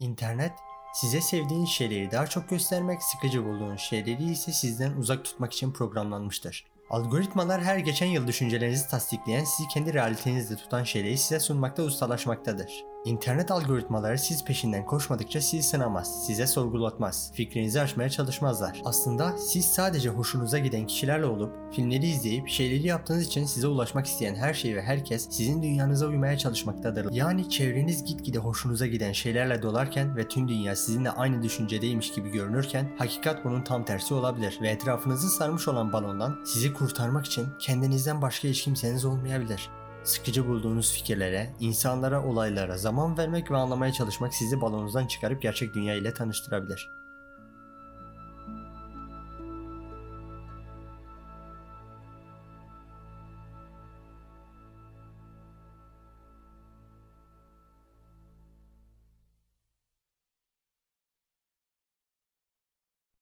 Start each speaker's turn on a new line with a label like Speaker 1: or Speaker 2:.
Speaker 1: İnternet size sevdiğiniz şeyleri daha çok göstermek, sıkıcı bulduğunuz şeyleri ise sizden uzak tutmak için programlanmıştır. Algoritmalar her geçen yıl düşüncelerinizi tasdikleyen, sizi kendi realitenizde tutan şeyleri size sunmakta ustalaşmaktadır. İnternet algoritmaları siz peşinden koşmadıkça sizi sınamaz, size sorgulatmaz, fikrinizi açmaya çalışmazlar. Aslında siz sadece hoşunuza giden kişilerle olup, filmleri izleyip, şeyleri yaptığınız için size ulaşmak isteyen her şey ve herkes sizin dünyanıza uymaya çalışmaktadır. Yani çevreniz gitgide hoşunuza giden şeylerle dolarken ve tüm dünya sizinle aynı düşüncedeymiş gibi görünürken, hakikat bunun tam tersi olabilir ve etrafınızı sarmış olan balondan sizi kurtarmak için kendinizden başka hiç kimseniz olmayabilir. Sıkıcı bulduğunuz fikirlere, insanlara, olaylara zaman vermek ve anlamaya çalışmak sizi balonunuzdan çıkarıp gerçek dünya ile tanıştırabilir.